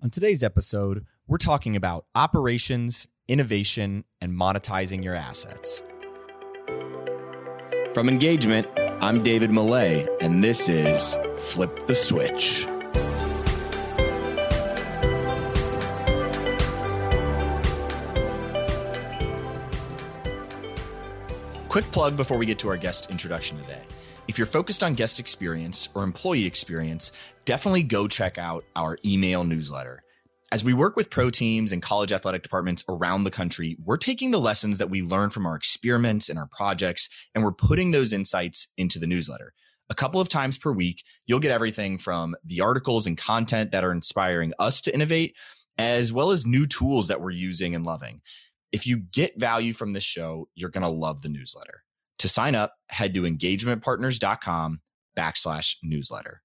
On today's episode, we're talking about operations, innovation, and monetizing your assets. From Engagement, I'm David Millay, and this is Flip the Switch. Quick plug before we get to our guest introduction today. If you're focused on guest experience or employee experience, definitely go check out our email newsletter. As we work with pro teams and college athletic departments around the country, we're taking the lessons that we learn from our experiments and our projects, and we're putting those insights into the newsletter. A couple of times per week, you'll get everything from the articles and content that are inspiring us to innovate, as well as new tools that we're using and loving. If you get value from this show, you're going to love the newsletter. To sign up, head to engagementpartners.com backslash newsletter.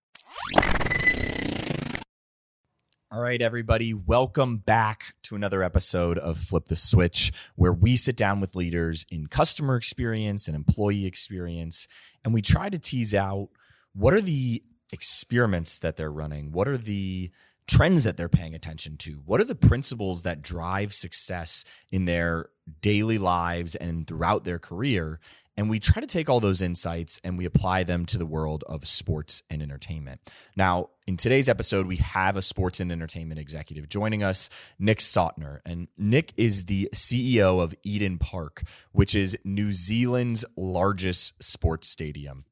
All right, everybody, welcome back to another episode of Flip the Switch, where we sit down with leaders in customer experience and employee experience, and we try to tease out what are the experiments that they're running? What are the trends that they're paying attention to? What are the principles that drive success in their daily lives and throughout their career? And we try to take all those insights and we apply them to the world of sports and entertainment. Now, in today's episode, we have a sports and entertainment executive joining us, Nick Sautner. And Nick is the CEO of Eden Park, which is New Zealand's largest sports stadium.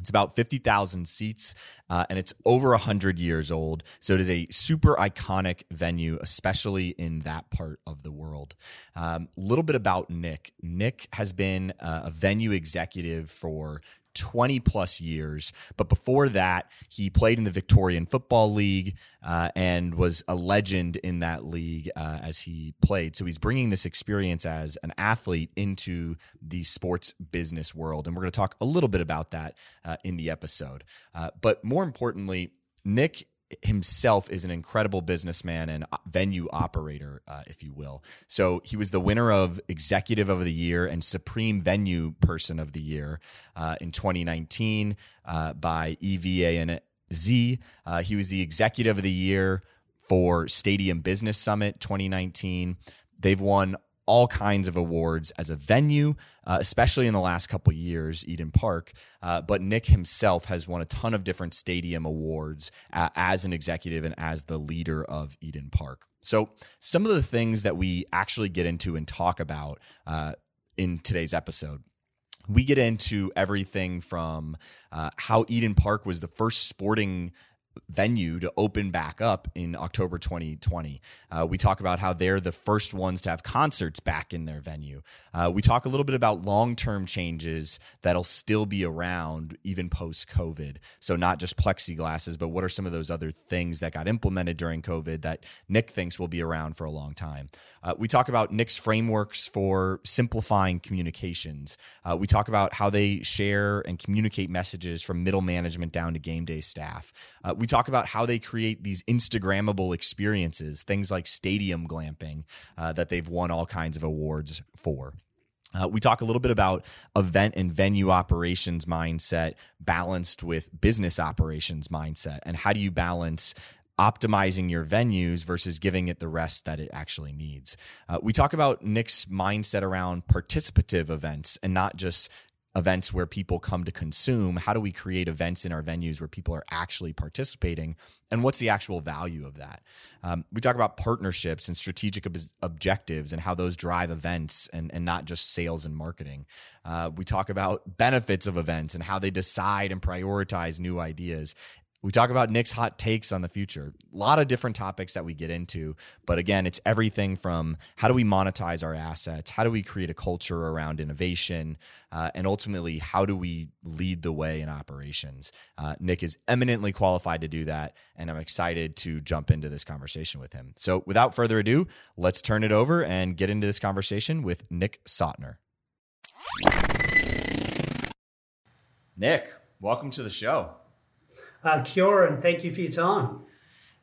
It's about 50,000 seats uh, and it's over 100 years old. So it is a super iconic venue, especially in that part of the world. A um, little bit about Nick. Nick has been uh, a venue executive for 20 plus years. But before that, he played in the Victorian Football League uh, and was a legend in that league uh, as he played. So he's bringing this experience as an athlete into the sports business world. And we're going to talk a little bit about that uh, in the episode. Uh, but more importantly, Nick himself is an incredible businessman and venue operator, uh, if you will. So he was the winner of Executive of the Year and Supreme Venue Person of the Year uh, in 2019 uh, by EVANZ. Uh, he was the Executive of the Year for Stadium Business Summit 2019. They've won all kinds of awards as a venue, uh, especially in the last couple years, Eden Park. Uh, but Nick himself has won a ton of different stadium awards uh, as an executive and as the leader of Eden Park. So, some of the things that we actually get into and talk about uh, in today's episode we get into everything from uh, how Eden Park was the first sporting venue to open back up in October 2020. Uh, we talk about how they're the first ones to have concerts back in their venue. Uh, we talk a little bit about long term changes that'll still be around even post COVID. So, not just plexiglasses, but what are some of those other things that got implemented during COVID that Nick thinks will be around for a long time? Uh, we talk about Nick's frameworks for simplifying communications. Uh, we talk about how they share and communicate messages from middle management down to game day staff. Uh, we talk about how they create these Instagrammable experiences, things like stadium glamping uh, that they've won all kinds of awards for. Uh, we talk a little bit about event and venue operations mindset balanced with business operations mindset and how do you balance optimizing your venues versus giving it the rest that it actually needs. Uh, we talk about Nick's mindset around participative events and not just events where people come to consume how do we create events in our venues where people are actually participating and what's the actual value of that? Um, we talk about partnerships and strategic ob- objectives and how those drive events and, and not just sales and marketing. Uh, we talk about benefits of events and how they decide and prioritize new ideas we talk about Nick's hot takes on the future. A lot of different topics that we get into. But again, it's everything from how do we monetize our assets? How do we create a culture around innovation? Uh, and ultimately, how do we lead the way in operations? Uh, Nick is eminently qualified to do that. And I'm excited to jump into this conversation with him. So without further ado, let's turn it over and get into this conversation with Nick Sautner. Nick, welcome to the show. Uh, and thank you for your time.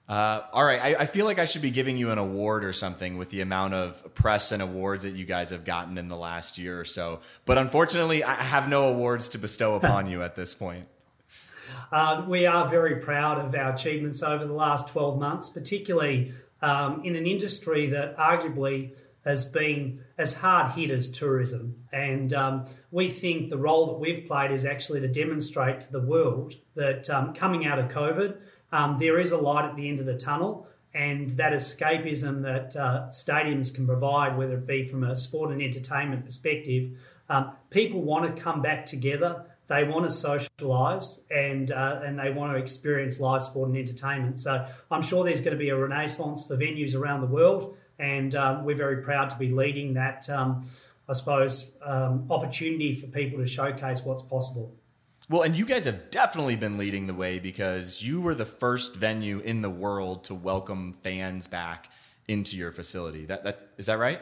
Uh, all right, I, I, feel like I should be giving you an award or something with the amount of press and awards that you guys have gotten in the last year or so. But unfortunately, I have no awards to bestow upon you at this point. uh, we are very proud of our achievements over the last 12 months, particularly um, in an industry that arguably has been as hard hit as tourism. And um, we think the role that we've played is actually to demonstrate to the world that um, coming out of COVID, um, there is a light at the end of the tunnel. And that escapism that uh, stadiums can provide, whether it be from a sport and entertainment perspective, um, people want to come back together. They want to socialise and uh, and they want to experience live sport and entertainment. So I'm sure there's going to be a renaissance for venues around the world and um, we're very proud to be leading that. Um, I suppose um, opportunity for people to showcase what's possible. Well, and you guys have definitely been leading the way because you were the first venue in the world to welcome fans back into your facility. That, that is that right?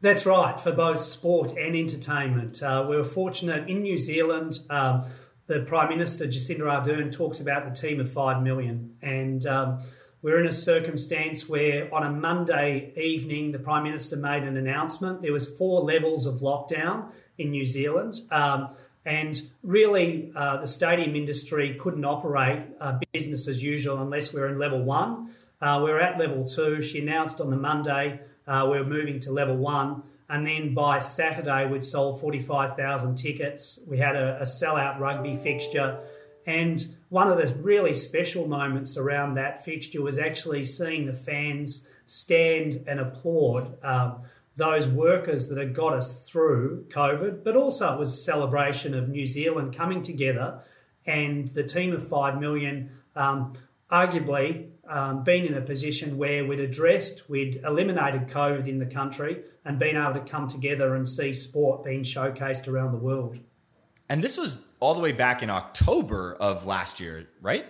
That's right for both sport and entertainment. Uh, we were fortunate in New Zealand. Um, the Prime Minister Jacinda Ardern talks about the team of five million, and um, we're in a circumstance where on a Monday evening, the Prime Minister made an announcement. There was four levels of lockdown in New Zealand. Um, and really, uh, the stadium industry couldn't operate uh, business as usual unless we we're in level one. Uh, we we're at level two. She announced on the Monday uh, we we're moving to level one. And then by Saturday, we'd sold 45,000 tickets. We had a, a sellout rugby fixture. And one of the really special moments around that fixture was actually seeing the fans stand and applaud um, those workers that had got us through COVID, but also it was a celebration of New Zealand coming together and the team of 5 million, um, arguably um, being in a position where we'd addressed, we'd eliminated COVID in the country and been able to come together and see sport being showcased around the world. And this was all the way back in October of last year, right?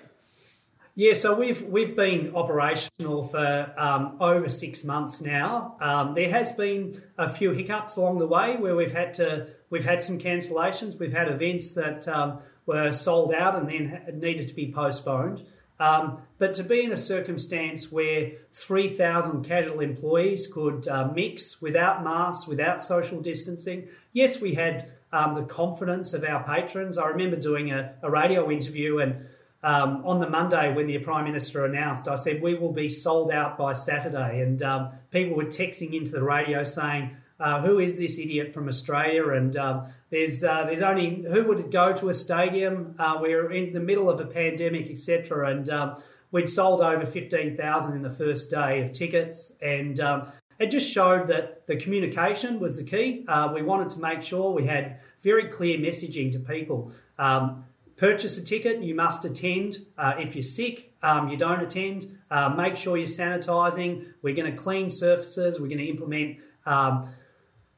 Yeah, so we've we've been operational for um, over six months now. Um, there has been a few hiccups along the way where we've had to we've had some cancellations. We've had events that um, were sold out and then needed to be postponed. Um, but to be in a circumstance where 3,000 casual employees could uh, mix without masks, without social distancing, yes, we had um, the confidence of our patrons. I remember doing a, a radio interview, and um, on the Monday when the Prime Minister announced, I said, We will be sold out by Saturday. And um, people were texting into the radio saying, uh, Who is this idiot from Australia? And um, there's, uh, there's only who would go to a stadium? Uh, we're in the middle of a pandemic, etc. And um, we'd sold over 15,000 in the first day of tickets. And um, it just showed that the communication was the key. Uh, we wanted to make sure we had very clear messaging to people. Um, purchase a ticket, you must attend. Uh, if you're sick, um, you don't attend. Uh, make sure you're sanitising. We're going to clean surfaces. We're going to implement um,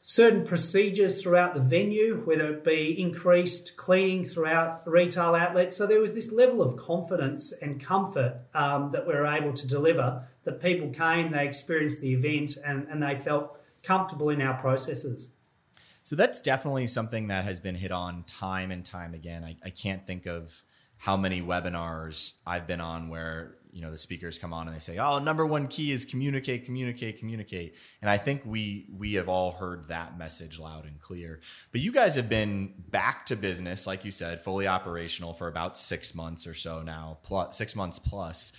certain procedures throughout the venue, whether it be increased cleaning throughout retail outlets. So there was this level of confidence and comfort um, that we were able to deliver that people came, they experienced the event, and, and they felt comfortable in our processes. So that's definitely something that has been hit on time and time again. I, I can't think of how many webinars I've been on where you know the speakers come on and they say, "Oh, number one key is communicate, communicate, communicate." And I think we we have all heard that message loud and clear. But you guys have been back to business, like you said, fully operational for about six months or so now, plus six months plus.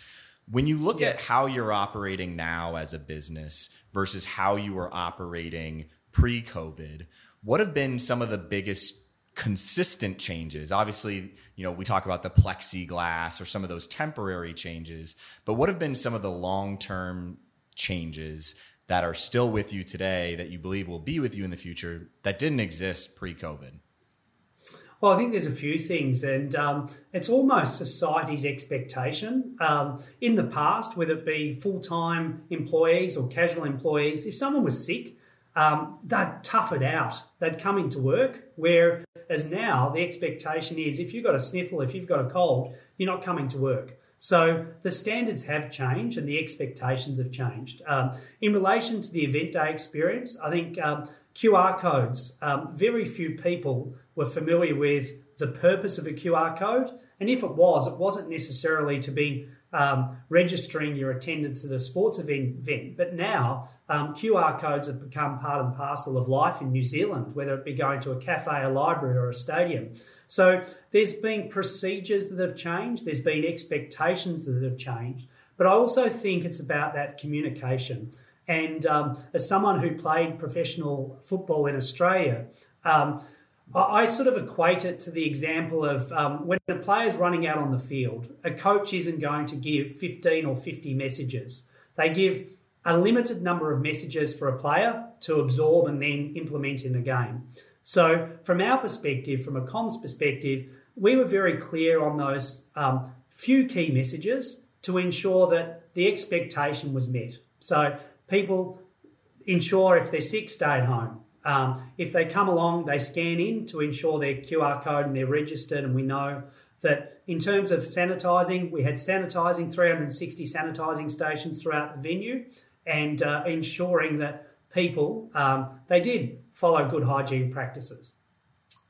When you look yeah. at how you're operating now as a business versus how you were operating pre COVID, what have been some of the biggest consistent changes? Obviously, you know, we talk about the plexiglass or some of those temporary changes, but what have been some of the long term changes that are still with you today that you believe will be with you in the future that didn't exist pre COVID? Well, I think there's a few things, and um, it's almost society's expectation. Um, in the past, whether it be full time employees or casual employees, if someone was sick, um, they'd tough it out. They'd come into work. Whereas now, the expectation is if you've got a sniffle, if you've got a cold, you're not coming to work. So the standards have changed and the expectations have changed. Um, in relation to the event day experience, I think um, QR codes, um, very few people were familiar with the purpose of a QR code. And if it was, it wasn't necessarily to be um, registering your attendance at a sports event. But now um, QR codes have become part and parcel of life in New Zealand, whether it be going to a cafe, a library, or a stadium. So there's been procedures that have changed, there's been expectations that have changed, but I also think it's about that communication. And um, as someone who played professional football in Australia, um, I sort of equate it to the example of um, when a player's running out on the field, a coach isn't going to give 15 or 50 messages. They give a limited number of messages for a player to absorb and then implement in a game. So, from our perspective, from a comms perspective, we were very clear on those um, few key messages to ensure that the expectation was met. So, people ensure if they're sick, stay at home. Um, if they come along, they scan in to ensure their QR code and they're registered, and we know that in terms of sanitising, we had sanitising 360 sanitising stations throughout the venue, and uh, ensuring that people um, they did follow good hygiene practices.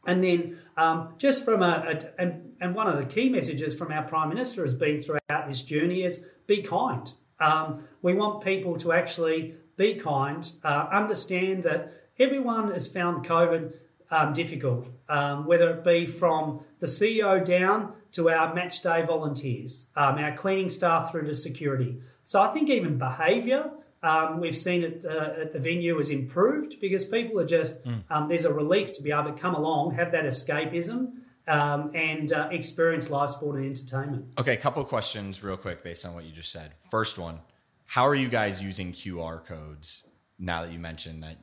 And then um, just from a, a, and, and one of the key messages from our prime minister has been throughout this journey is be kind. Um, we want people to actually be kind, uh, understand that everyone has found COVID um, difficult, um, whether it be from the CEO down to our match day volunteers, um, our cleaning staff through to security. So I think even behaviour um, we've seen it uh, at the venue has improved because people are just mm. um, there's a relief to be able to come along, have that escapism, um, and uh, experience live sport and entertainment. Okay, a couple of questions real quick based on what you just said. First one, how are you guys using QR codes now that you mentioned that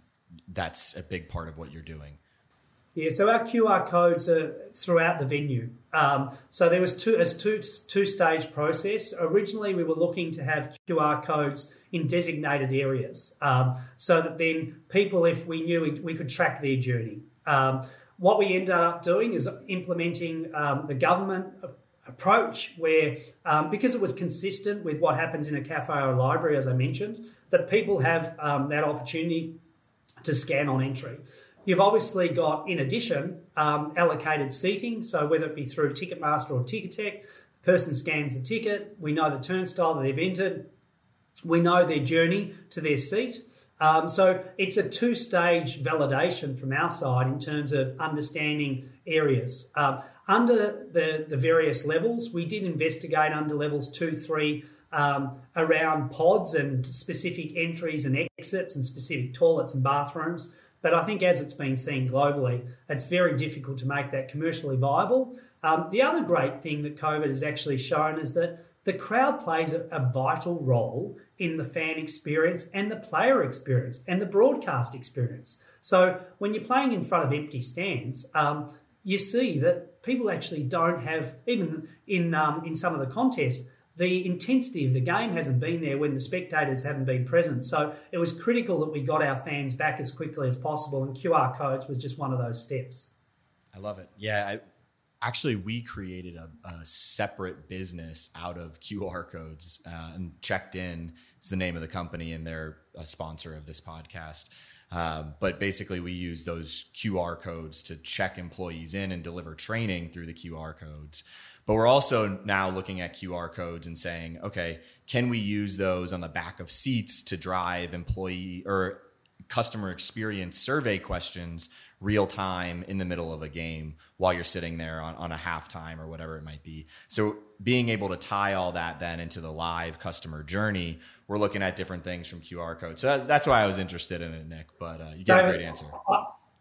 that's a big part of what you're doing? Yeah, so our QR codes are throughout the venue. Um, so there was two as two two stage process. Originally, we were looking to have QR codes in designated areas, um, so that then people, if we knew, we, we could track their journey. Um, what we ended up doing is implementing um, the government approach, where um, because it was consistent with what happens in a cafe or a library, as I mentioned, that people have um, that opportunity to scan on entry. You've obviously got, in addition, um, allocated seating. So whether it be through Ticketmaster or Ticketek, person scans the ticket. We know the turnstile that they've entered. We know their journey to their seat. Um, so it's a two-stage validation from our side in terms of understanding areas. Um, under the, the various levels, we did investigate under levels two, three, um, around pods and specific entries and exits and specific toilets and bathrooms. But I think as it's been seen globally, it's very difficult to make that commercially viable. Um, the other great thing that COVID has actually shown is that the crowd plays a, a, vital role in the fan experience and the player experience and the broadcast experience. So when you're playing in front of empty stands, um, you see that people actually don't have, even in, um, in some of the contests, the intensity of the game hasn't been there when the spectators haven't been present. So it was critical that we got our fans back as quickly as possible, and QR codes was just one of those steps. I love it. Yeah, I, actually, we created a, a, separate business out of QR codes uh, and checked in. It's the name of the company, and they're a sponsor of this podcast. Um, but basically, we use those QR codes to check employees in and deliver training through the QR codes. But we're also now looking at QR codes and saying, okay, can we use those on the back of seats to drive employee or customer experience survey questions real time in the middle of a game while you're sitting there on, on a halftime or whatever it might be. So being able to tie all that then into the live customer journey, we're looking at different things from QR codes. So that's why I was interested in it, Nick. But uh, you gave a great answer.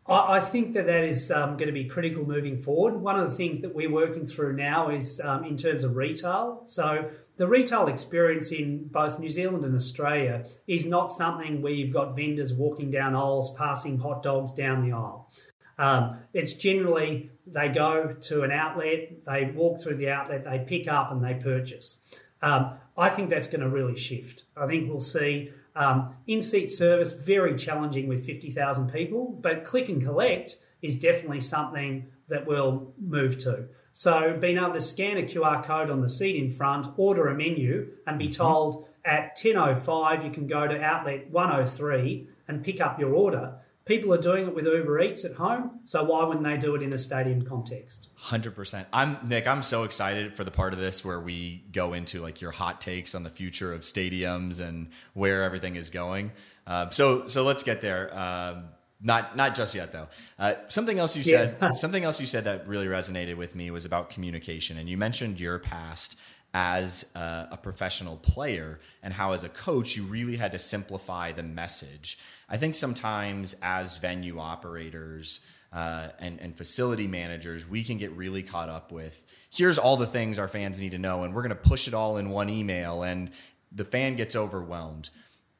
I think that that is um, going to be critical moving forward. One of the things that we're working through now is um, in terms of retail. So, the retail experience in both New Zealand and Australia is not something where you've got vendors walking down aisles, passing hot dogs down the aisle. Um, it's generally they go to an outlet, they walk through the outlet, they pick up and they purchase. Um, I think that's going to really shift. I think we'll see um, in seat service, very challenging with 50,000 people, but click and collect is definitely something that we'll move to. So, being able to scan a QR code on the seat in front, order a menu, and be mm-hmm. told at 10.05 you can go to outlet 103 and pick up your order. People are doing it with Uber Eats at home, so why wouldn't they do it in a stadium context? Hundred percent. I'm Nick. I'm so excited for the part of this where we go into like your hot takes on the future of stadiums and where everything is going. Uh, so so let's get there. Um, not not just yet though. Uh, something else you said. Yeah. something else you said that really resonated with me was about communication, and you mentioned your past as a, a, professional player and how as a coach you really had to simplify the message i think sometimes as venue operators uh, and, and facility managers we can get really caught up with here's all the things our fans need to know and we're going to push it all in one email and the fan gets overwhelmed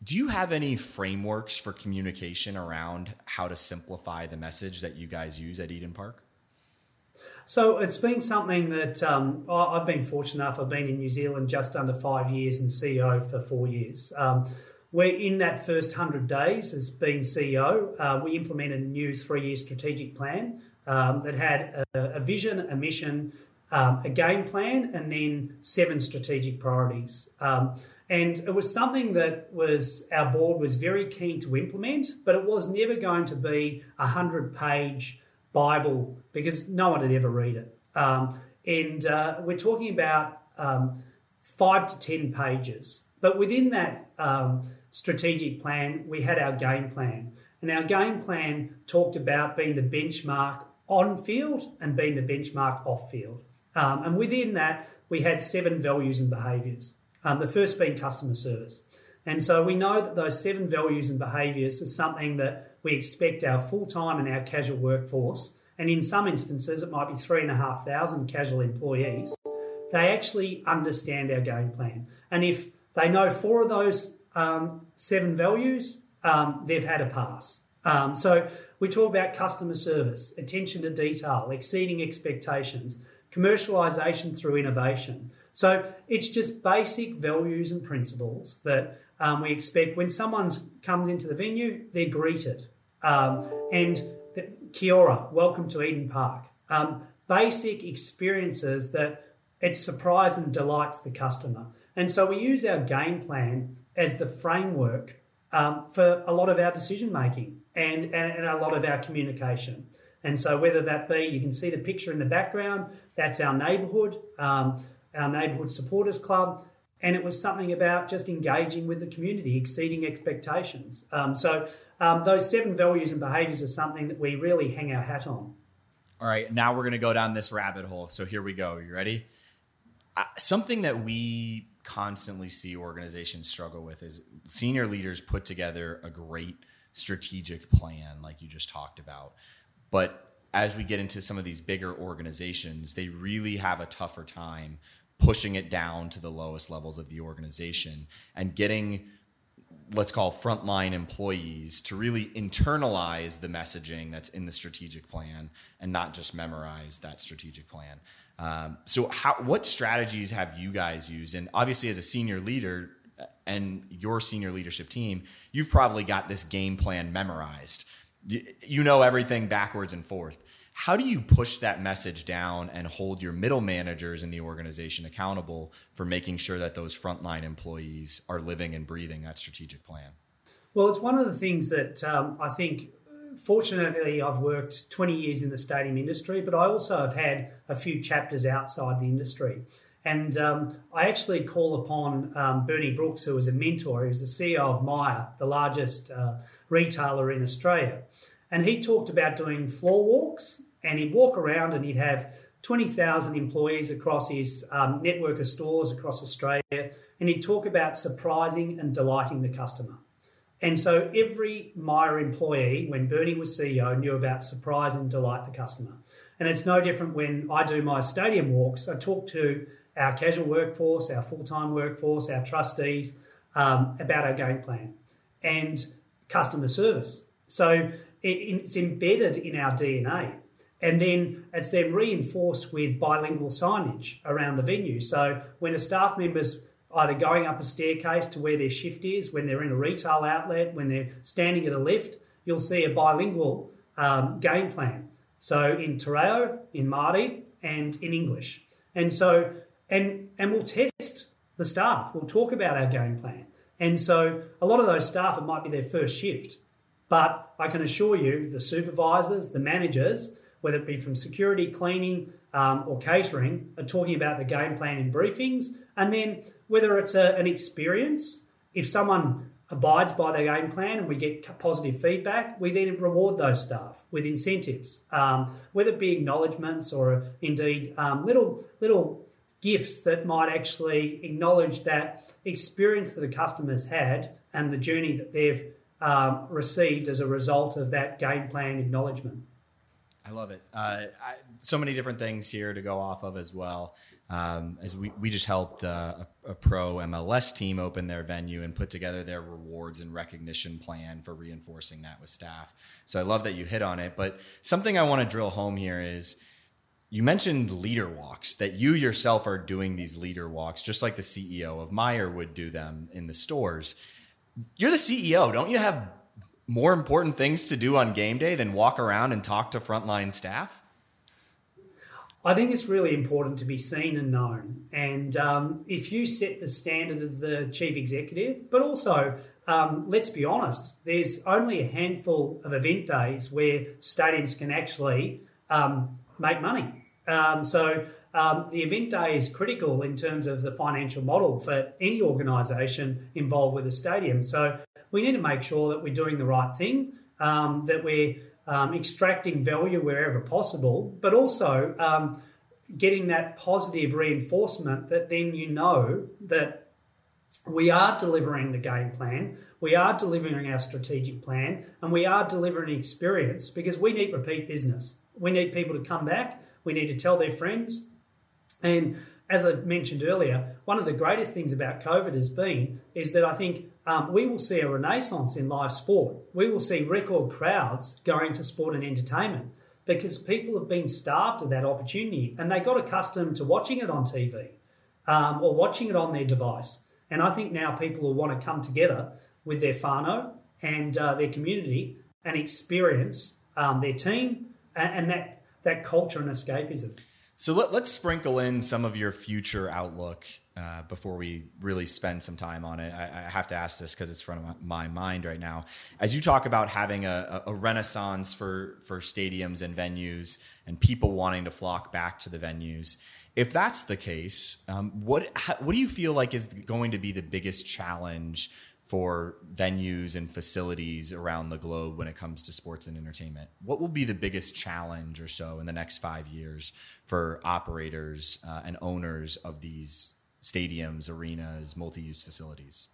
do you have any frameworks for communication around how to simplify the message that you guys use at Eden Park? So it's been something that um, I've been fortunate enough. I've been in New Zealand just under five years and CEO for four years. Um, we're in that first 100 days as being CEO, uh, we implemented a new three year strategic plan um, that had a, a, vision, a mission, um, a game plan, and then seven strategic priorities. Um, and it was something that was our board was very keen to implement, but it was never going to be a hundred page Bible because no one had ever read it. Um, and uh, we're talking about um, five to ten pages. But within that um, strategic plan, we had our game plan, and our game plan talked about being the benchmark on field and being the benchmark off field. Um, and within that, we had seven values and behaviours. Um, the first being customer service. And so we know that those seven values and behaviours is something that we expect our full time and our casual workforce, and in some instances, it might be three and a half thousand casual employees, they actually understand our game plan. And if they know four of those um, seven values, um, they've had a pass. Um, so we talk about customer service, attention to detail, exceeding expectations, commercialisation through innovation. So it's just basic values and principles that um, we expect when someone comes into the venue, they're greeted. Um, and the, kia ora, welcome to Eden Park. Um, basic experiences that it surprises and delights the customer. And so we use our game plan as the framework um, for a lot of our decision making and, and, and, a lot of our communication. And so, whether that be, you can see the picture in the background, that's our neighbourhood. Um, our neighbourhood supporters club, and it was something about just engaging with the community, exceeding expectations. Um, so um, those seven values and behaviours are something that we really hang our hat on. All right, now we're going to go down this rabbit hole. So here we go. You ready? Uh, something that we constantly see organizations struggle with is senior leaders put together a great strategic plan, like you just talked about, but as we get into some of these bigger organizations, they really have a tougher time pushing it down to the lowest levels of the organization and getting let's call frontline employees to really internalize the messaging that's in the strategic plan and not just memorize that strategic plan. Um, so, how, what strategies have you guys used? And obviously, as a senior leader and your senior leadership team, you've probably got this game plan memorized. You know everything backwards and forth. How do you push that message down and hold your middle managers in the organization accountable for making sure that those frontline employees are living and breathing that strategic plan? Well, it's one of the things that um, I think fortunately, I've worked 20 years in the stadium industry, but I also have had a few chapters outside the industry. And um, I actually call upon um, Bernie Brookes, who was a mentor. He was the CEO of Myer, the largest uh, retailer in Australia. And he talked about doing floor walks and he'd walk around and he'd have 20,000 employees across his um, network of stores across Australia, and he'd talk about surprising and delighting the customer. And so every Myer employee, when Bernie was CEO, knew about surprise and delight the customer. And it's no different when I do my stadium walks. I talk to our casual workforce, our full time workforce, our trustees um, about our game plan and customer service. So it, it's embedded in our DNA. And then it's then reinforced with bilingual signage around the venue. So when a staff member's either going up a staircase to where their shift is, when they're in a retail outlet, when they're standing at a lift, you'll see a bilingual um, game plan. So in te reo, in Māori, and in English. And so, and and we'll test the staff. We'll talk about our game plan. And so a lot of those staff, it might be their first shift. But I can assure you, the supervisors, the managers, whether it be from security, cleaning, um, or catering, are talking about the game plan in briefings. And then whether it's a, an experience, if someone abides by their game plan and we get positive feedback, we then reward those staff with incentives, um, whether it be acknowledgements or indeed um, little little gifts that might actually acknowledge that experience that a customer's had and the journey that they've um, received as a result of that game plan acknowledgement. I love it. Uh, I, so many different things here to go off of as well. Um, as we, we just helped uh, a, a, pro MLS team open their venue and put together their rewards and recognition plan for reinforcing that with staff. So I love that you hit on it. But something I want to drill home here is you mentioned leader walks, that you yourself are doing these leader walks, just like the CEO of Myer would do them in the stores. You're the CEO. Don't you have more important things to do on game day than walk around and talk to frontline staff? I think it's really important to be seen and known. And um, if you set the standard as the chief executive, but also, um, let's be honest, there's only a handful of event days where stadiums can actually um, make money. Um, so um, the event day is critical in terms of the financial model for any organisation involved with a stadium. So we need to make sure that we're doing the right thing, um, that we're um, extracting value wherever possible, but also um, getting that positive reinforcement that then you know that we are delivering the game plan, we are delivering our strategic plan, and we are delivering experience because we need repeat business. We need people to come back, we need to tell their friends. And as I mentioned earlier, one of the greatest things about COVID has been is that I think um, we will see a renaissance in live sport. We will see record crowds going to sport and entertainment because people have been starved of that opportunity and they got accustomed to watching it on TV um, or watching it on their device. And I think now people will want to come together with their whānau and uh, their community and experience um, their team and, and, that, that culture and escapism. So let, us sprinkle in some of your future outlook uh, before we really spend some time on it. I, I have to ask this because it's front of my, mind right now. As you talk about having a, a, renaissance for for stadiums and venues, and people wanting to flock back to the venues, if that's the case, um, what what do you feel like is going to be the biggest challenge for venues and facilities around the globe when it comes to sports and entertainment? What will be the biggest challenge or so in the next five years for operators uh, and owners of these stadiums, arenas, multi use facilities?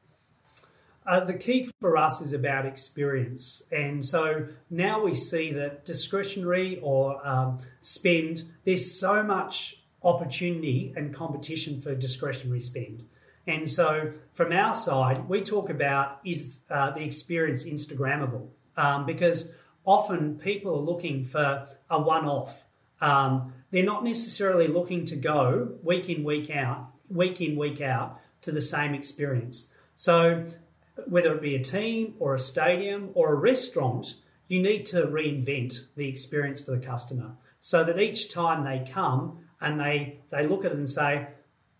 Uh, the key for us is about experience. And so now we see that discretionary or um, spend, there's so much opportunity and competition for discretionary spend. And so from our side, we talk about is uh, the experience Instagrammable? Um, because often people are looking for a one off. Um, they're not necessarily looking to go week in, week out week in, week out to the same experience. So, whether it be a team or a stadium or a restaurant, you need to reinvent the experience for the customer so that each time they come and they, they look at it and say,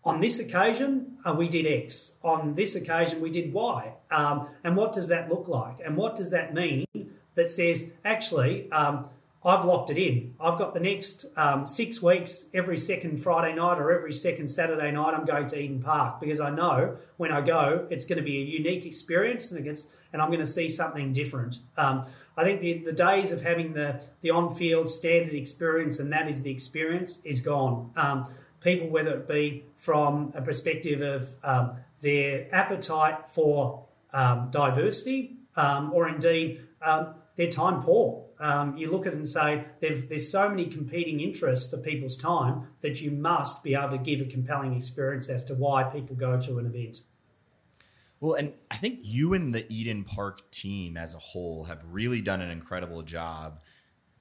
on this occasion, uh, we did X. On this occasion, we did Y. Um, and what does that look like? And what does that mean that says, actually, um, I've locked it in. I've got the next um, six weeks, every second Friday night or every second Saturday night, I'm going to Eden Park because I know when I go, it's going to be a unique experience and, gets, and I'm going to see something different. Um, I think the, the days of having the, the on field standard experience and that is the experience is gone. Um, people, whether it be from a perspective of um, their appetite for um, diversity um, or indeed their time poor um, you look at it and say there's so many competing interests for people's time that you must be able to give a compelling experience as to why people go to an event. Well, and I think you and the Eden Park team as a whole have really done an incredible job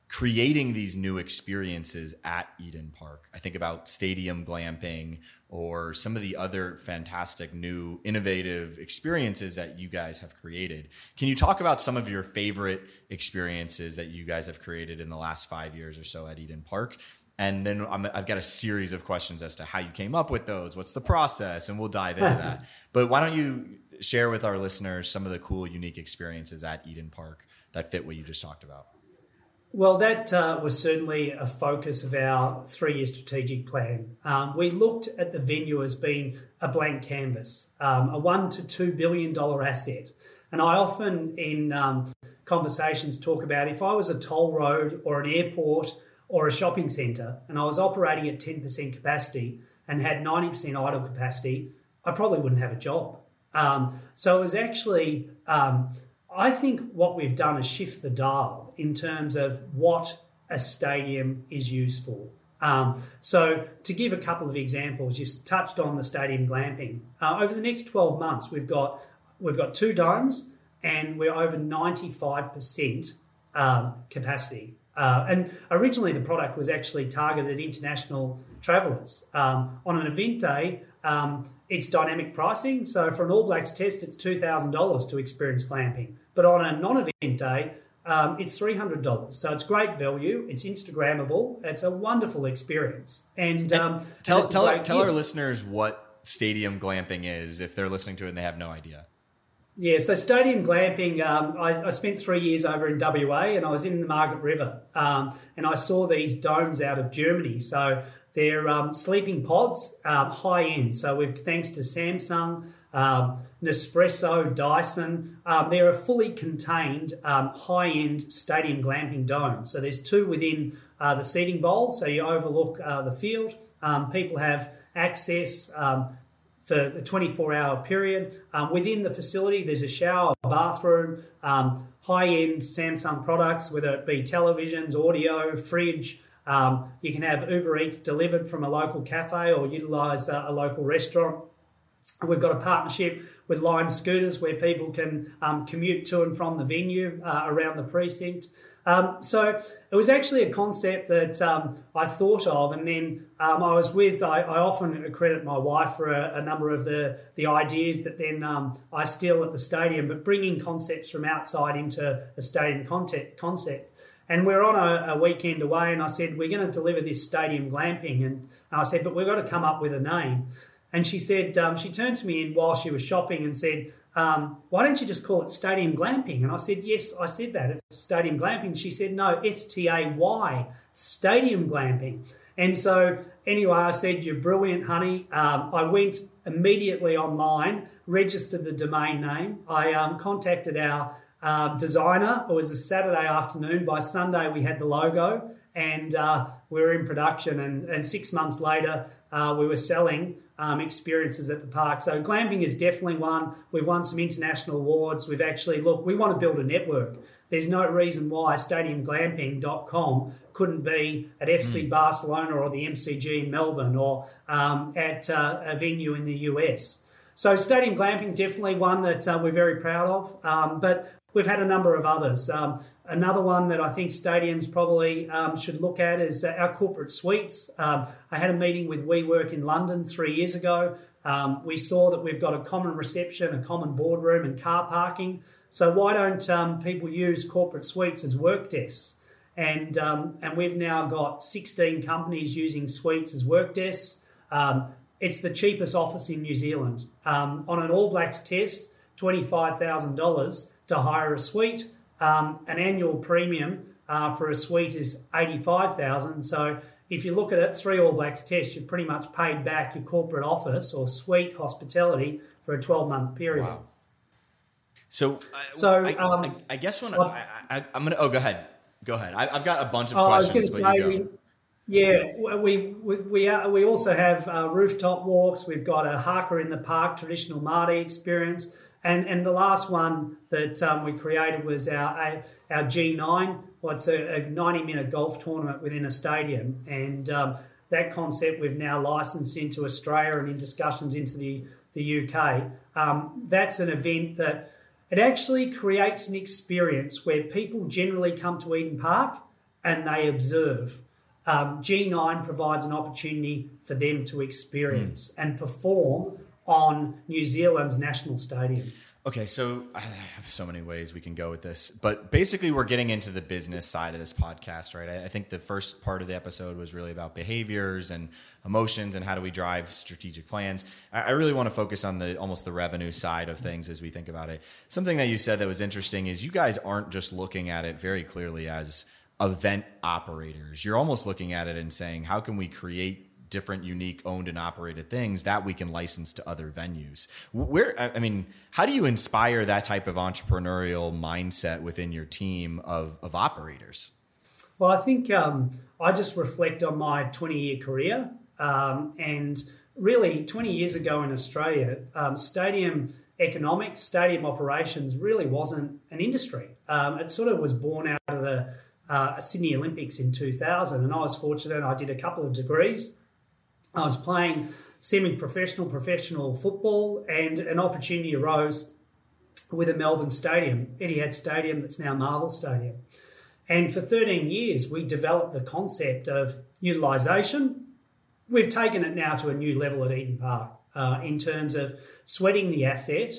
creating these new experiences at Eden Park. I think about stadium glamping or some of the other fantastic new innovative experiences that you guys have created. Can you talk about some of your favorite experiences that you guys have created in the last five years or so at Eden Park? And then i have got a series of questions as to how you came up with those. What's the process? And we'll dive into that. But why don't you share with our listeners some of the cool, unique experiences at Eden Park that fit what you just talked about? Well, that uh, was certainly a focus of our three year strategic plan. Um, we looked at the venue as being a blank canvas, um, a one to two billion dollar asset. And I often in um, conversations talk about if I was a toll road or an airport or a shopping centre and I was operating at 10% capacity and had 90% idle capacity, I probably wouldn't have a job. Um, so it was actually um, I think what we've done is shift the dial in terms of what a stadium is used for. Um, so, to give a couple of examples, you touched on the stadium glamping. Uh, over the next 12 months, we've got we've got two domes, and we're over 95% um, capacity. Uh, and originally, the product was actually targeted at international travellers. Um, on an event day, um, it's dynamic pricing. So, for an All Blacks test, it's $2,000 to experience glamping. But on a non-event day, um, it's three hundred dollars. So it's great value. It's Instagrammable. It's a wonderful experience. And, um, tell and tell, our, tell our listeners what stadium glamping is if they're listening to it and they have no idea. Yeah, so stadium glamping. Um, I, I, spent three years over in WA, and I was in the Margaret River, um, and I saw these domes out of Germany. So they're um, sleeping pods, um, high end. So we've thanks to Samsung um, Nespresso, Dyson. Um, they're a fully contained um, high end stadium glamping dome. So there's two within uh, the seating bowl, so you overlook uh, the field. Um, people have access um, for the 24 hour period. Um, within the facility, there's a shower, a bathroom, high end Samsung products, whether it be televisions, audio, fridge. you can have Uber Eats delivered from a local cafe or utilize uh, a local restaurant. We've got a partnership with Lime Scooters where people can um, commute to and from the venue uh, around the precinct. Um, so it was actually a concept that um, I thought of, and then um, I was with. I, I, often credit my wife for a, a, number of the the ideas that then um, I steal at the stadium, but bringing concepts from outside into a stadium concept. concept. And we're on a, a, weekend away, and I said we're going to deliver this stadium glamping, and I said, but we've got to come up with a name. And she said, um, she turned to me in while she was shopping and said, um, why don't you just call it stadium glamping? And I said, yes, I said that. It's stadium glamping. She said, no, S T A Y, stadium glamping. And so, anyway, I said, you're brilliant, honey. Um, I went immediately online, registered the domain name. I um, contacted our uh, designer. It was a Saturday afternoon. By Sunday, we had the logo and uh, we were in production. And, and six months later, uh, we were selling um, experiences at the park. So glamping is definitely one. We've won some international awards. We've actually, look, we want to build a network. There's no reason why stadiumglamping.com couldn't be at FC mm. Barcelona or the MCG in Melbourne or um, at uh, a venue in the US. So stadium glamping definitely one that uh, we're very proud of. Um, but we've had a number of others. Um, Another one that I think stadiums probably um, should look at is uh, our corporate suites. Um, I had a meeting with WeWork in London three years ago. Um, we saw that we've got a common reception, a common boardroom, and car parking. So why don't um, people use corporate suites as work desks? And um, and we've now got 16 companies using suites as work desks. Um, it's the cheapest office in New Zealand. on an All Blacks test, $25,000 to hire a suite. Um, an annual premium uh, for a suite is 85000 So if you look at it, three All Blacks test, you've pretty much paid back your corporate office or suite hospitality for a 12 month period. Wow. So, so I, um, I, I, guess when I, I, am gonna oh go ahead, go ahead. I, have got a bunch of oh, questions. I was going to say, yeah, we we we, are, we also have uh, rooftop walks. We've got a haka in the park, traditional Māori experience. And, and the last one that um, we created was our, our G9. Well, it's a, a 90 minute golf tournament within a stadium. And um, that concept we've now licensed into Australia and in discussions into the, the UK. Um, that's an event that it actually creates an experience where people generally come to Eden Park and they observe. Um, G9 provides an opportunity for them to experience mm. and perform on New Zealand's national stadium. Okay, so I have so many ways we can go with this, but basically, we're getting into the business side of this podcast, right? I think the first part of the episode was really about behaviors and emotions and how do we drive strategic plans. I really want to focus on the almost the revenue side of things as we think about it. Something that you said that was interesting is you guys aren't just looking at it very clearly as event operators. You're almost looking at it and saying, how can we create different unique owned and operated things that we can license to other venues where i mean how do you inspire that type of entrepreneurial mindset within your team of, of operators well i think um, i just reflect on my 20 year career um, and really 20 years ago in australia um, stadium economics stadium operations really wasn't an industry um, it sort of was born out of the uh, Sydney Olympics in 2000, and I was fortunate. I did a couple of degrees I was playing semi professional, professional football, and an opportunity arose with a Melbourne stadium, Etihad Stadium, that's now Marvel Stadium. And for 13 years, we developed the concept of utilisation. We've taken it now to a new level at Eden Park uh, in terms of sweating the asset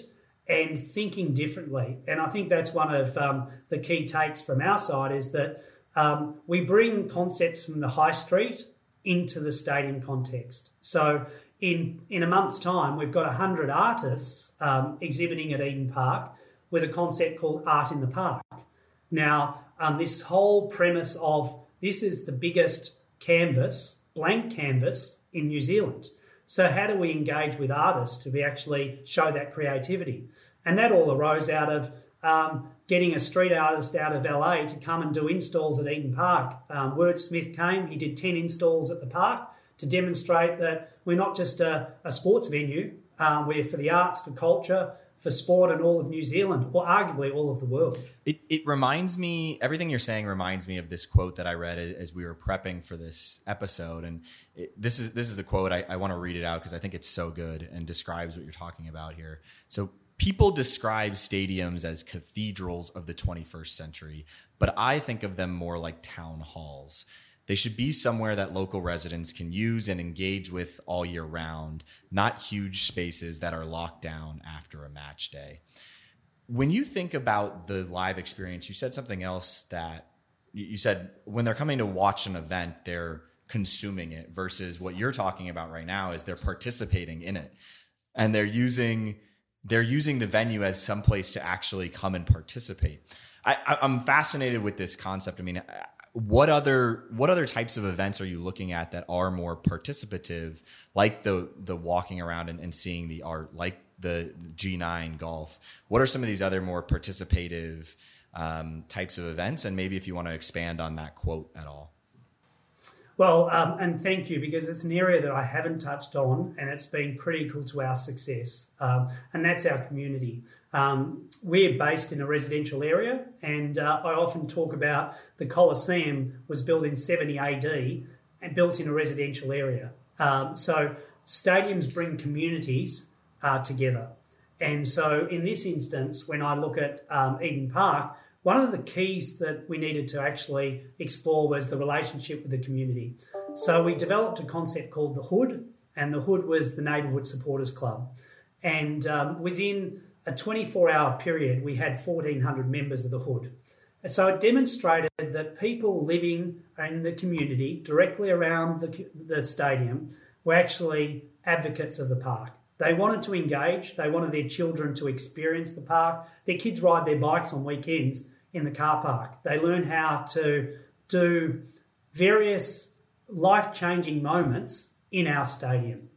and thinking differently. And I think that's one of um, the key takes from our side is that um, we bring concepts from the high street into the stadium context. So in in a month's time, we've got hundred artists um, exhibiting at Eden Park with a concept called Art in the Park. Now, um, this whole premise of this is the biggest canvas, blank canvas in New Zealand. So how do we engage with artists to be actually show that creativity? And that all arose out of um, getting a street artist out of LA to come and do installs at Eden Park. Um, Wordsmith came, he did 10 installs at the park to demonstrate that we're not just a, a sports venue, um, we're for the arts, for culture, for sport and all of New Zealand, or arguably all of the world. It, it reminds me, everything you're saying reminds me of this quote that I read as, as we were prepping for this episode. And it, this is this is the quote. I, I want to read it out because I think it's so good and describes what you're talking about here. So people describe stadiums as cathedrals of the 21st century, but I think of them more like town halls. They should be somewhere that local residents can use and engage with all year round, not huge spaces that are locked down after a match day. When you think about the live experience, you said something else that you said when they're coming to watch an event, they're consuming it versus what you're talking about right now is they're participating in it and they're using they're using the venue as some place to actually come and participate. I, am fascinated with this concept. I mean, what other what other types of events are you looking at that are more participative, like the the walking around and, and seeing the art, like the G9 golf? What are some of these other more participative um, types of events? And maybe if you want to expand on that quote at all. Well, um, and thank you because it's an area that I haven't touched on and it's been critical to our success, um, and that's our community. Um, we're based in a residential area, and uh, I often talk about the Colosseum was built in 70 AD and built in a residential area. Um, so stadiums bring communities uh, together. And so in this instance, when I look at um, Eden Park, one of the keys that we needed to actually explore was the relationship with the community. So we developed a concept called the Hood, and the Hood was the Neighbourhood Supporters Club. And um, within a 24 hour period, we had 1,400 members of the Hood. And so it demonstrated that people living in the community directly around the, the stadium were actually advocates of the park. They wanted to engage, they wanted their children to experience the park. Their kids ride their bikes on weekends in the car park. They learn how to do various life changing moments in our stadium.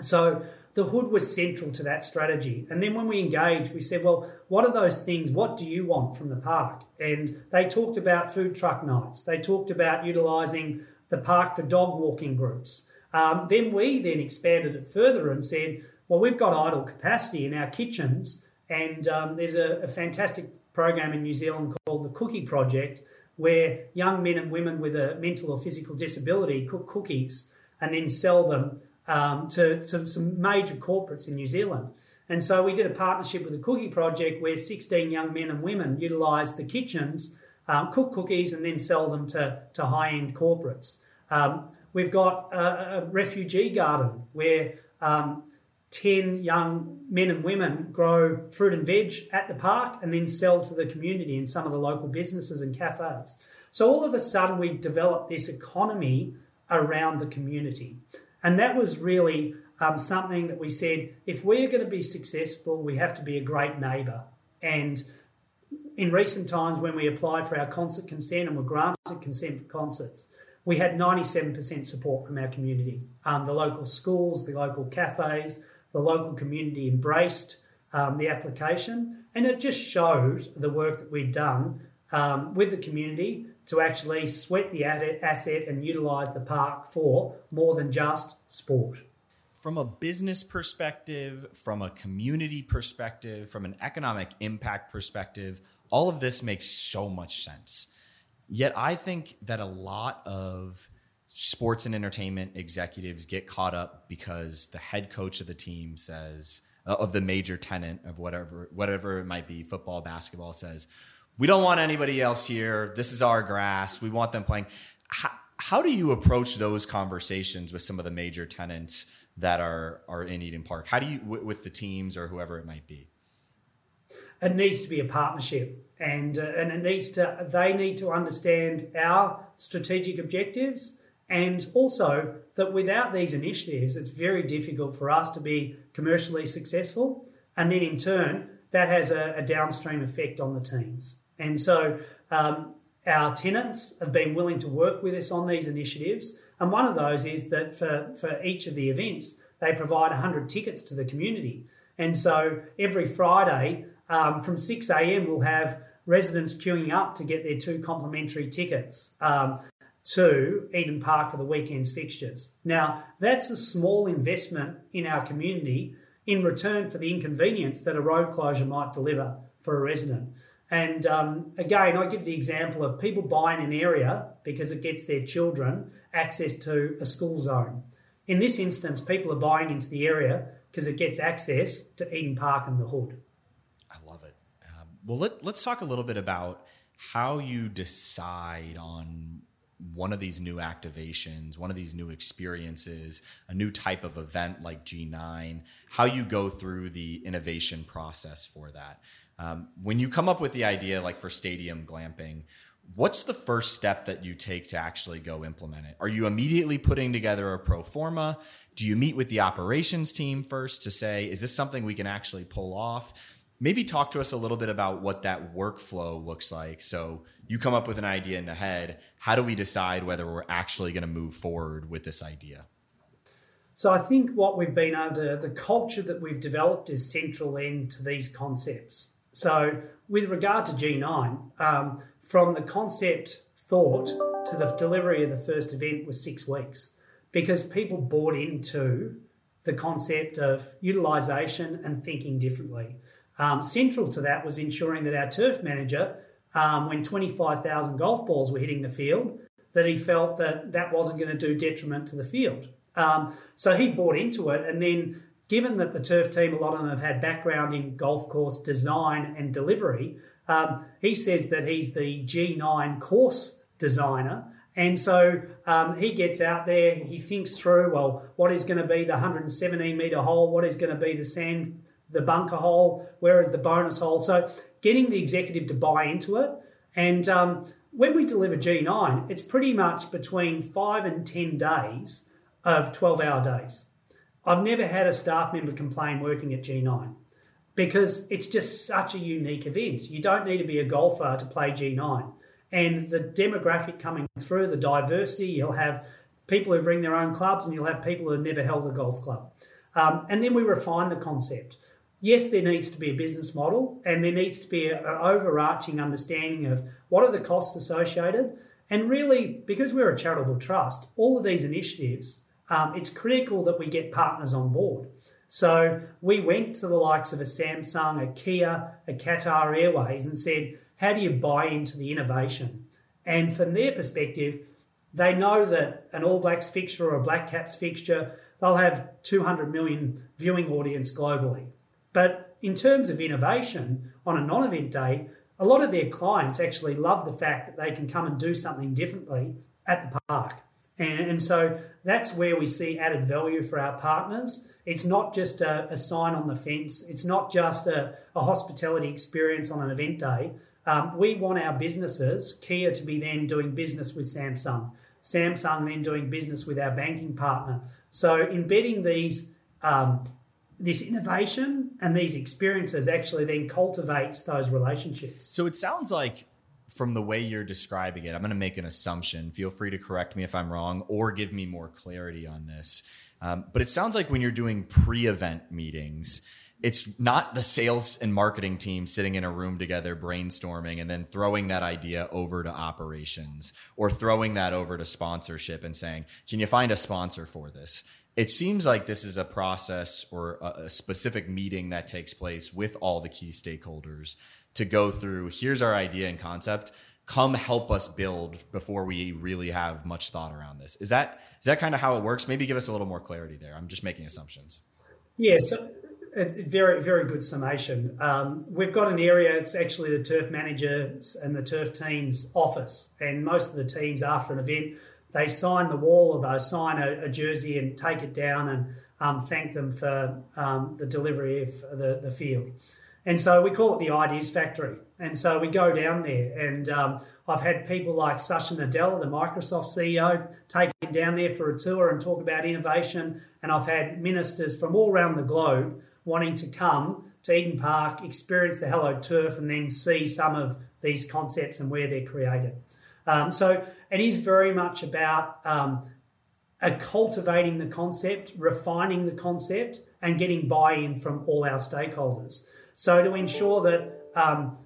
So the hood was central to that strategy. And then when we engaged, we said, well, what are those things? What do you want from the park? And they talked about food truck nights. They talked about utilising the park for dog walking groups. Um, then we then expanded it further and said, well, we've got idle capacity in our kitchens, and um, there's a, a fantastic program in New Zealand called the Cookie Project, where young men and women with a mental or physical disability cook cookies and then sell them um, to, to some major corporates in New Zealand. And so we did a partnership with the Cookie Project where 16 young men and women utilised the kitchens, um, cook cookies, and then sell them to, to high end corporates. Um, we've got a, a, refugee garden where um, 10 young men and women grow fruit and veg at the park and then sell to the community in some of the local businesses and cafes. So all of a sudden, we developed this economy around the community. And that was really um, something that we said if we're going to be successful, we have to be a great neighbour. And in recent times, when we applied for our concert consent and were granted consent for concerts, we had 97% support from our community. Um, the local schools, the local cafes, the local community embraced um, the application, and it just showed the work that we'd done um, with the community to actually sweat the asset and utilise the park for more than just sport. From a business perspective, from a community perspective, from an economic impact perspective, all of this makes so much sense. Yet I think that a lot of sports and entertainment executives get caught up because the head coach of the team says uh, of the major tenant of whatever whatever it might be football basketball says we don't want anybody else here. This is our grass. We want them playing. How, how do you approach those conversations with some of the major tenants that are are in Eden Park? How do you with the teams or whoever it might be? It needs to be a partnership and uh, and it needs to they need to understand our strategic objectives and also that without these initiatives it's very difficult for us to be commercially successful. And then in turn that has a, a downstream effect on the teams. And so um, our tenants have been willing to work with us on these initiatives. And one of those is that for, for each of the events they provide 100 tickets to the community. And so every friday um, from 6 a.m we'll have residents queuing up to get their two complimentary tickets. Um, to Eden Park for the weekend's fixtures. Now, that's a small investment in our community in return for the inconvenience that a road closure might deliver for a resident. And um, again, I give the example of people buying an area because it gets their children access to a school zone. In this instance, people are buying into the area because it gets access to Eden Park and the Hood I love it. Um, well, let, let's talk a little bit about how you decide on one of these new activations, one of these new experiences, a new type of event like G9, how you go through the innovation process for that. Um, when you come up with the idea, like for stadium glamping, what's the first step that you take to actually go implement it? Are you immediately putting together a pro forma? Do you meet with the operations team first to say, is this something we can actually pull off? Maybe talk to us a little bit about what that workflow looks like. So you come up with an idea in the head. How do we decide whether we're actually going to move forward with this idea? So I think what we've been able to, the culture that we've developed is central into these concepts. So with regard to G9, um, from the concept thought to the delivery of the first event was six weeks because people bought into the concept of utilisation and thinking differently. Um, central to that was ensuring that our turf manager, um, when 25,000 golf balls were hitting the field, that he felt that that wasn't going to do detriment to the field. Um, so he bought into it. And then, given that the turf team, a lot of them have had background in golf course design and delivery, um, he says that he's the G9 course designer. And so um, he gets out there, he thinks through, well, what is going to be the 117 metre hole? What is going to be the sand the bunker hole, where is the bonus hole. So getting the executive to buy into it. And um, when we deliver G9, it's pretty much between five and 10 days of 12 hour days. I've never had a staff member complain working at G9 because it's just such a unique event. You don't need to be a golfer to play G9. And the demographic coming through, the diversity, you'll have people who bring their own clubs and you'll have people who have never held a golf club. Um, and then we refine the concept yes, there needs to be a business model and there needs to be an overarching understanding of what are the costs associated. And really, because we're a charitable trust, all of these initiatives, um, it's critical that we get partners on board. So we went to the likes of a Samsung, a Kia, a Qatar Airways and said, how do you buy into the innovation? And from their perspective, they know that an All Blacks fixture or a Black Caps fixture, they'll have 200 million viewing audience globally. But in terms of innovation, on a non event day, a lot of their clients actually love the fact that they can come and do something differently at the park. And, and so that's where we see added value for our partners. It's not just a, a sign on the fence, it's not just a, a hospitality experience on an event day. Um, we want our businesses, Kia, to be then doing business with Samsung, Samsung then doing business with our banking partner. So embedding these um, this innovation and these experiences actually then cultivates those relationships. So it sounds like from the way you're describing it, I'm going to make an assumption. Feel free to correct me if I'm wrong or give me more clarity on this. Um, but it sounds like when you're doing pre event meetings, it's not the sales and marketing team sitting in a room together brainstorming and then throwing that idea over to operations or throwing that over to sponsorship and saying, can you find a sponsor for this? It seems like this is a process or a, specific meeting that takes place with all the key stakeholders to go through here's our idea and concept. Come help us build before we really have much thought around this. Is that is that kind of how it works? Maybe give us a little more clarity there. I'm just making assumptions. Yes yeah, so very very good summation. Um, we've got an area it's actually the turf managers and the turf team's office and most of the teams after an event they sign the wall or they sign a, a jersey and take it down and um, thank them for um, the delivery of the, the field and so we call it the Ideas Factory. And so we go down there, and um, I've had people like Satya Nadella, the Microsoft CEO, taken down there for a tour and talk about innovation. And I've had ministers from all around the globe wanting to come to Eden Park, experience the Hello Turf, and then see some of these concepts and where they're created. Um, so it is very much about um, cultivating the concept, refining the concept, and getting buy in from all our stakeholders. So to ensure that um,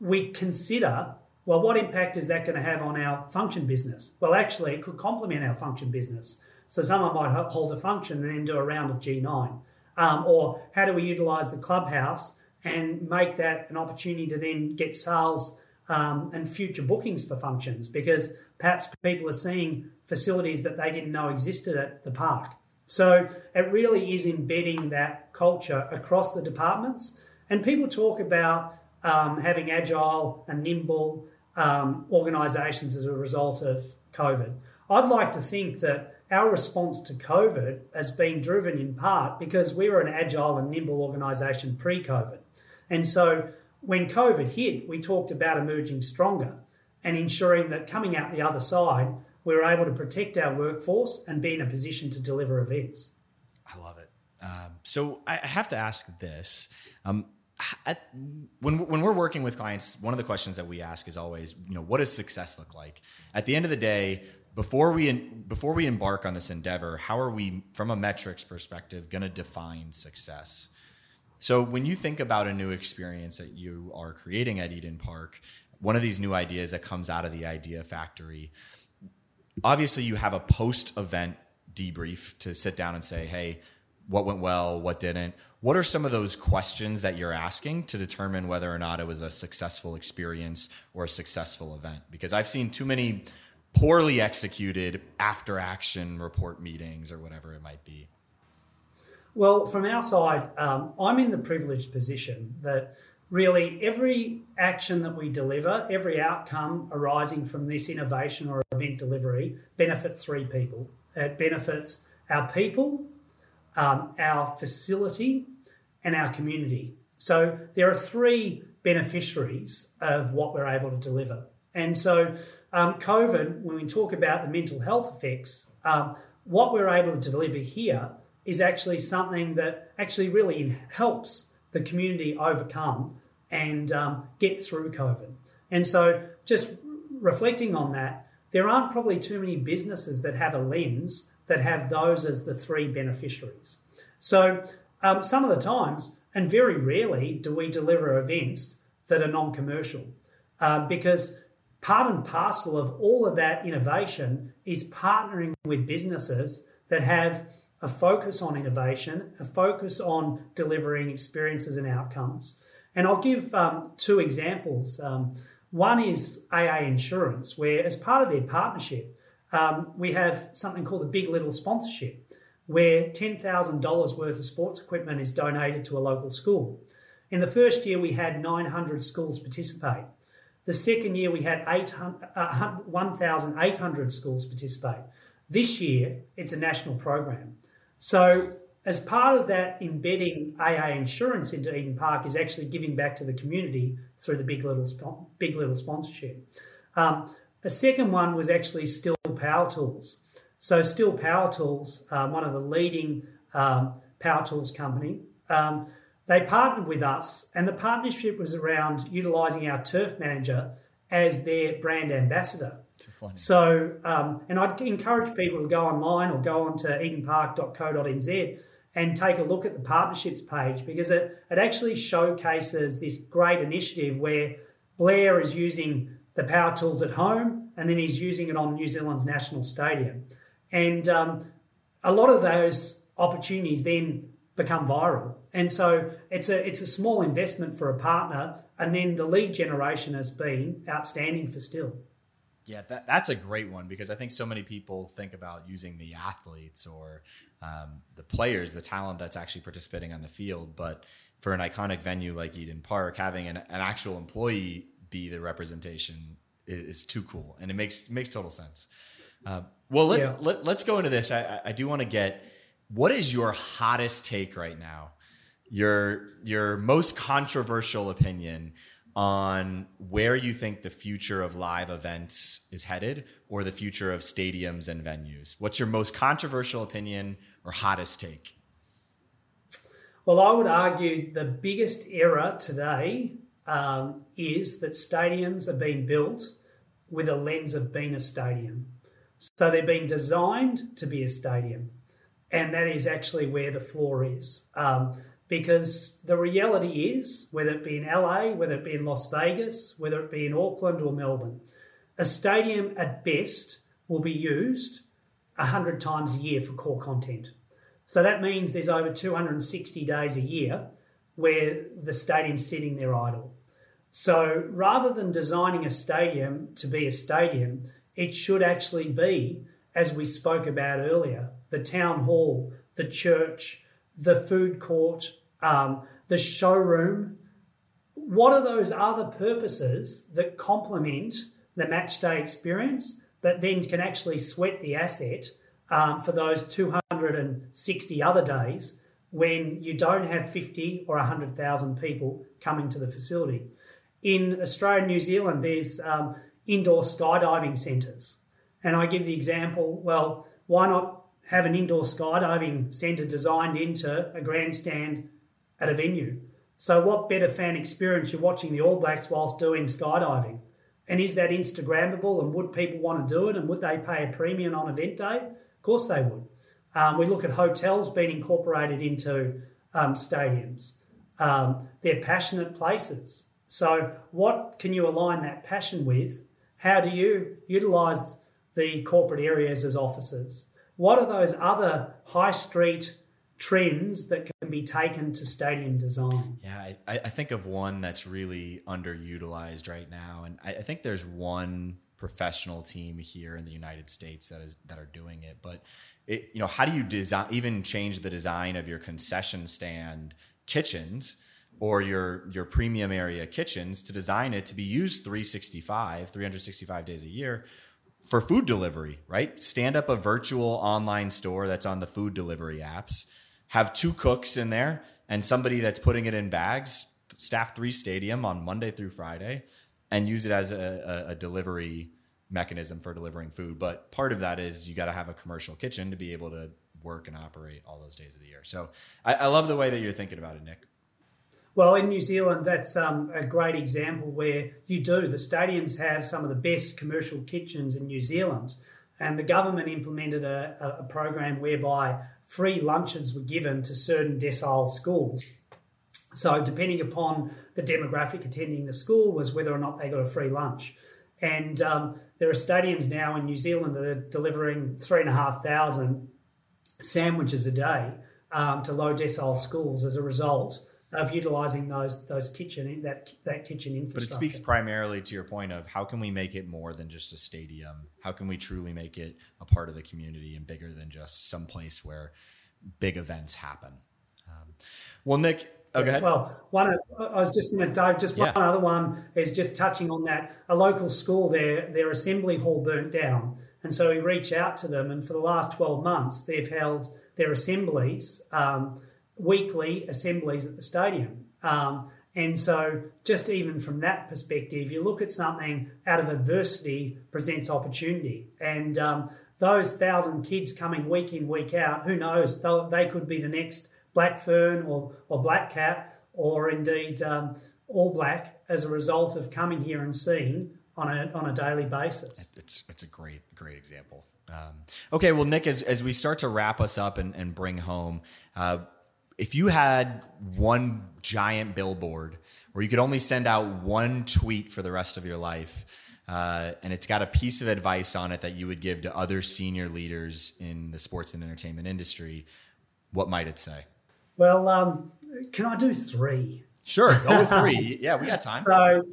we consider, well, what impact is that going to have on our function business? Well, actually, it could complement our function business. So someone might hold a function and then do a round of G9. Um, or how do we utilize the clubhouse and make that an opportunity to then get sales um, and future bookings for functions? Because perhaps people are seeing facilities that they didn't know existed at the park. So it really is embedding that culture across the departments and people talk about um, having agile and nimble um, organisations as a result of COVID. I'd like to think that our response to COVID has been driven in part because we were an agile and nimble organisation pre COVID. And so when COVID hit, we talked about emerging stronger and ensuring that coming out the other side, we're able to protect our workforce and be in a position to deliver events. I love it. Um, so I have to ask this. Um, at, when when we're working with clients, one of the questions that we ask is always, you know, what does success look like? At the end of the day, before we before we embark on this endeavor, how are we, from a metrics perspective, going to define success? So when you think about a new experience that you are creating at Eden Park, one of these new ideas that comes out of the Idea Factory, obviously you have a post event debrief to sit down and say, hey, what went well, what didn't. What are some of those questions that you're asking to determine whether or not it was a successful experience or a successful event? Because I've seen too many poorly executed after action report meetings or whatever it might be. Well, from our side, um, I'm in the privileged position that really every action that we deliver, every outcome arising from this innovation or event delivery benefits three people. It benefits our people, um, our facility, and our community. So there are three beneficiaries of what we're able to deliver. And so, um, COVID, when we talk about the mental health effects, um, what we're able to deliver here is actually something that actually really helps the community overcome and um, get through COVID. And so, just reflecting on that, there aren't probably too many businesses that have a lens that have those as the three beneficiaries. So um, some of the times, and very rarely, do we deliver events that are non commercial uh, because part and parcel of all of that innovation is partnering with businesses that have a focus on innovation, a focus on delivering experiences and outcomes. And I'll give um, two examples. Um, one is AA Insurance, where as part of their partnership, um, we have something called a Big Little Sponsorship, where $10,000 worth of sports equipment is donated to a local school. In the first year, we had 900 schools participate. The second year, we had uh, 1,800 schools participate. This year, it's a national program. So, as part of that, embedding AA insurance into Eden Park is actually giving back to the community through the Big Little, Big Little sponsorship. Um, a second one was actually Stihl Power Tools. So, Stihl Power Tools, um, one of the leading um, power tools company, um, they partnered with us, and the partnership was around utilising our turf manager as their brand ambassador. So, um, and I'd encourage people to go online or go onto edenpark.co.nz and take a look at the partnerships page because it, it actually showcases this great initiative where Blair is using the power tools at home and then he's using it on New Zealand's national stadium. And um, a lot of those opportunities then become viral. And so it's a it's a small investment for a partner, and then the lead generation has been outstanding for Stihl. Yeah, that, that's a great one because I think so many people think about using the athletes or um, the players, the talent that's actually participating on the field. But for an iconic venue like Eden Park, having an, an actual employee be the representation is, is, too cool, and it makes makes total sense. Uh, well, let, yeah. let, us go into this. I, I do want to get what is your hottest take right now? Your your most controversial opinion on where you think the future of live events is headed or the future of stadiums and venues. What's your most controversial opinion or hottest take? Well, I would argue the biggest error today um, is that stadiums are being built with a lens of being a stadium. So they're being designed to be a stadium and that is actually where the flaw is. Um, because the reality is, whether it be in LA, whether it be in Las Vegas, whether it be in Auckland or Melbourne, a stadium at best will be used 100 times a year for core content. So that means there's over 260 days a year where the stadium's sitting there idle. So rather than designing a stadium to be a stadium, it should actually be, as we spoke about earlier, the town hall, the church, the food court, um, the showroom. What are those other purposes that complement the match day experience, but then can actually sweat the asset um, for those 260 other days when you don't have 50 or 100,000 people coming to the facility? In Australia and New Zealand, there's um, indoor skydiving centres. And I give the example well, why not have an indoor skydiving centre designed into a grandstand at a venue. So, what better fan experience you're watching the All Blacks whilst doing skydiving? And is that Instagrammable? And would people want to do it? And would they pay a premium on event day? Of course they would. Um, we look at hotels being incorporated into um, stadiums. Um, they're passionate places. So, what can you align that passion with? How do you utilise the corporate areas as offices? What are those other high street trends that can be taken to stadium design? Yeah, I, I think of one that's really underutilized right now, and I, I think there's one professional team here in the United States that is that are doing it. But it, you know, how do you design even change the design of your concession stand kitchens? or your your premium area kitchens to design it to be used 365 365 days a year for food delivery, right? Stand up a virtual online store that's on the food delivery apps, have two cooks in there and somebody that's putting it in bags, staff three stadium on Monday through Friday, and use it as a, a, a delivery mechanism for delivering food. But part of that is you got to have a commercial kitchen to be able to work and operate all those days of the year. So I, I love the way that you're thinking about it, Nick. Well, in New Zealand, that's um, a great example where you do. The stadiums have some of the best commercial kitchens in New Zealand. And the government implemented a, a program whereby free lunches were given to certain decile schools. So, depending upon the demographic attending the school, was whether or not they got a free lunch. And um, there are stadiums now in New Zealand that are delivering three and a half thousand sandwiches a day um, to low decile schools as a result of utilising those those kitchen that that kitchen infrastructure. But it speaks primarily to your point of how can we make it more than just a stadium? How can we truly make it a part of the community and bigger than just some place where big events happen? Um, well, Nick. Oh, go ahead. Well, one I was just going to dive. Just one yeah. other one is just touching on that. A local school, their their assembly hall burnt down, And so we reach out to them, and for the last 12 months, they've held their assemblies, um, weekly assemblies at the stadium. Um, and so, just even from that perspective, you look at something out of adversity presents opportunity. And um, those thousand kids coming week in, week out, who knows? They could be the next Black Fern or, or Black Cap or indeed um, All Black as a result of coming here and seeing on a, on a daily basis. It's, it's a great, great example. Um, okay, well, Nick, as, as we start to wrap us up and, and bring home, uh, if you had one giant billboard where you could only send out one tweet for the rest of your life, uh, and it's got a piece of advice on it that you would give to other senior leaders in the sports and entertainment industry, what might it say? Well, um, can I do three? Sure, go three. yeah, we got time. So,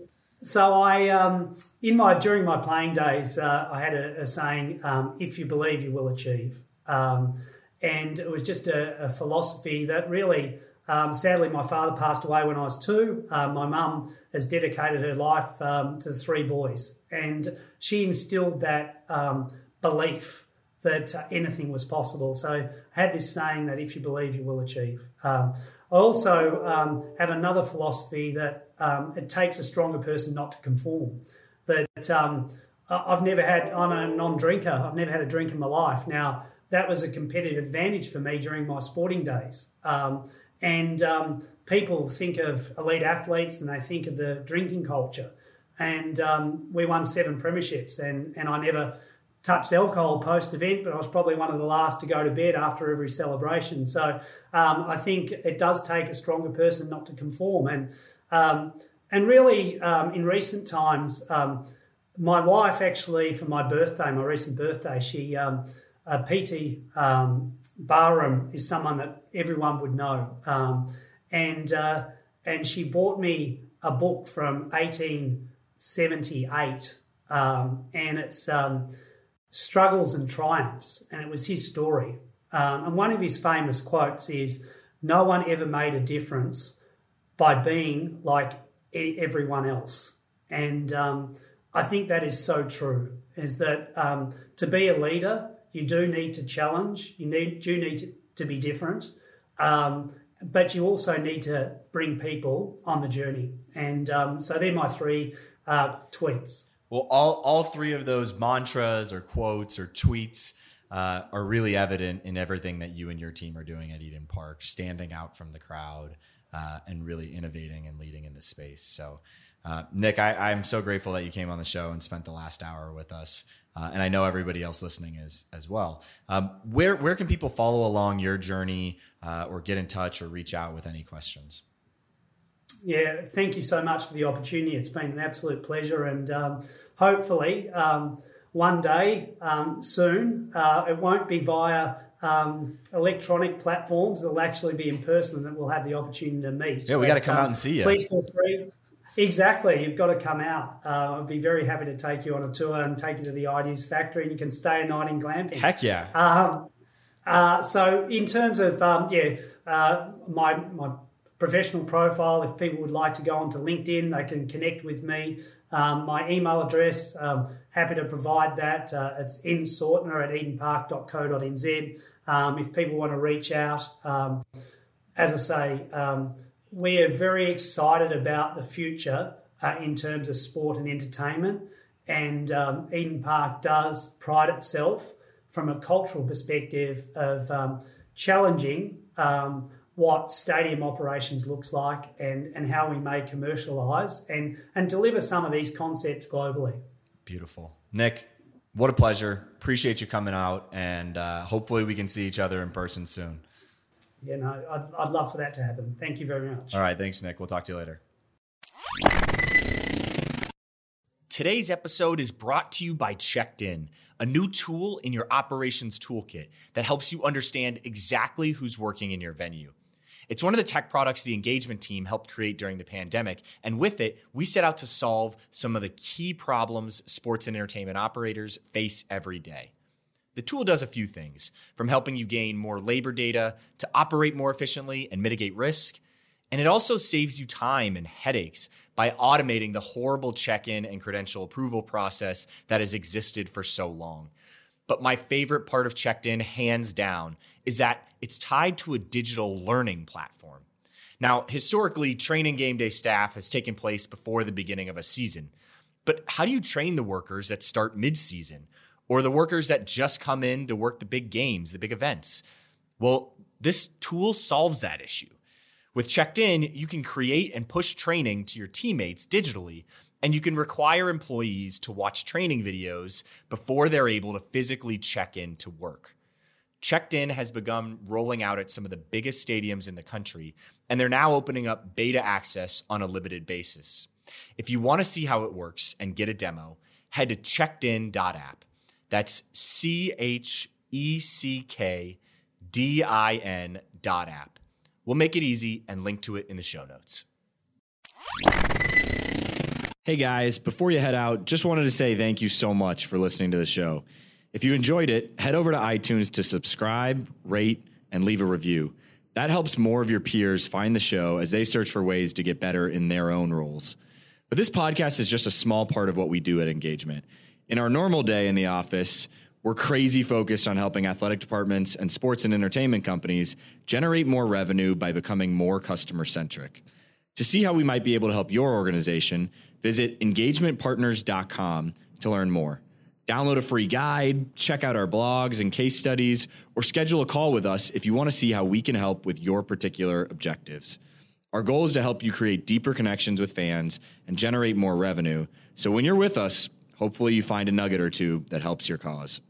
so I um, in my during my playing days, uh, I had a, a saying: um, "If you believe, you will achieve." Um, and it was just a, a philosophy that really, um, sadly, my father passed away when I was two. Uh, my mum has dedicated her life um, to the three boys, and she instilled that um, belief that uh, anything was possible. So I had this saying that if you believe, you will achieve. Um, I also um, have another philosophy that um, it takes a stronger person not to conform. That um, I've never had, I'm a non drinker, I've never had a drink in my life. Now, that was a competitive advantage for me during my sporting days. Um, and um, people think of elite athletes and they think of the drinking culture. And um, we won seven premierships, and, and I never touched alcohol post event, but I was probably one of the last to go to bed after every celebration. So um, I think it does take a stronger person not to conform. And um, and really, um, in recent times, um, my wife actually, for my birthday, my recent birthday, she um, uh, PT um, Barnum is someone that everyone would know, and uh, and she bought me a book from 1878, and it's struggles and triumphs, and it was his story. Um, and one of his famous quotes is, No one ever made a difference by being like everyone else. And um, I think that is so true, is that um, to be a leader, you do need to challenge, you need, do need to, to be different, um, but you also need to bring people on the journey. And um, so they're my three uh, tweets. Well, all, all three of those mantras or quotes or tweets uh, are really evident in everything that you and your team are doing at Eden Park, standing out from the crowd uh, and really innovating and leading in the space. So, uh, Nick, I, am so grateful that you came on the show and spent the last hour with us. Uh, and I know everybody else listening is as well. Um, where where can people follow along your journey uh, or get in touch or reach out with any questions? Yeah, thank you so much for the opportunity. It's been an absolute pleasure, and um, hopefully, um, one day um, soon, uh, it won't be via um, electronic platforms. It'll actually be in person, and that we'll have the opportunity to meet. Yeah, we got to come out and see you. Please feel free. Exactly, you've got to come out. Uh, I'd be very happy to take you on a tour and take you to the Ideas Factory, and you can stay a night in glamping. Heck yeah! Um, uh, so, in terms of um, yeah, uh, my my professional profile. If people would like to go onto LinkedIn, they can connect with me. Um, my email address, um, happy to provide that. Uh, it's nsautner at edenpark.co.nz. Um, if people want to reach out, um, as I say, um, we are very excited about the future uh, in terms of sport and entertainment. And um, Eden Park does pride itself from a cultural perspective of challenging what stadium operations looks like and, and how we may commercialise and, and deliver some of these concepts globally. Beautiful. Nick, what a pleasure. Appreciate you coming out and uh, hopefully we can see each other in person soon. Yeah, no, I'd, I'd love for that to happen. Thank you very much. All right. Thanks, Nick. We'll talk to you later. Today's episode is brought to you by Checked In, a new tool in your operations toolkit that helps you understand exactly who's working in your venue. It's one of the tech products the engagement team helped create during the pandemic. And with it, we set out to solve some of the key problems sports and entertainment operators face every day. The tool does a few things from helping you gain more labor data to operate more efficiently and mitigate risk. And it also saves you time and headaches by automating the horrible check in and credential approval process that has existed for so long. But my favorite part of Checked In, hands down, is that it's tied to a digital learning platform. Now, historically, training game day staff has taken place before the beginning of a season. But how do you train the workers that start mid-season or the workers that just come in to work the big games, the big events? Well, this tool solves that issue. With Checked In, you can create and push training to your teammates digitally, and you can require employees to watch training videos before they're able to physically check in to work. Checked In has begun rolling out at some of the biggest stadiums in the country, and they're now opening up beta access on a limited basis. If you want to see how it works and get a demo, head to checkedin.app. That's C H E C K D I N dot app. We'll make it easy and link to it in the show notes. Hey guys, before you head out, just wanted to say thank you so much for listening to the show. If you enjoyed it, head over to iTunes to subscribe, rate, and leave a review. That helps more of your peers find the show as they search for ways to get better in their own roles. But this podcast is just a small part of what we do at Engagement. In our normal day in the office, we're crazy focused on helping athletic departments and sports and entertainment companies generate more revenue by becoming more customer centric. To see how we might be able to help your organization, visit engagementpartners.com to learn more. Download a free guide, check out our blogs and case studies, or schedule a call with us if you want to see how we can help with your particular objectives. Our goal is to help you create deeper connections with fans and generate more revenue. So when you're with us, hopefully you find a nugget or two that helps your cause.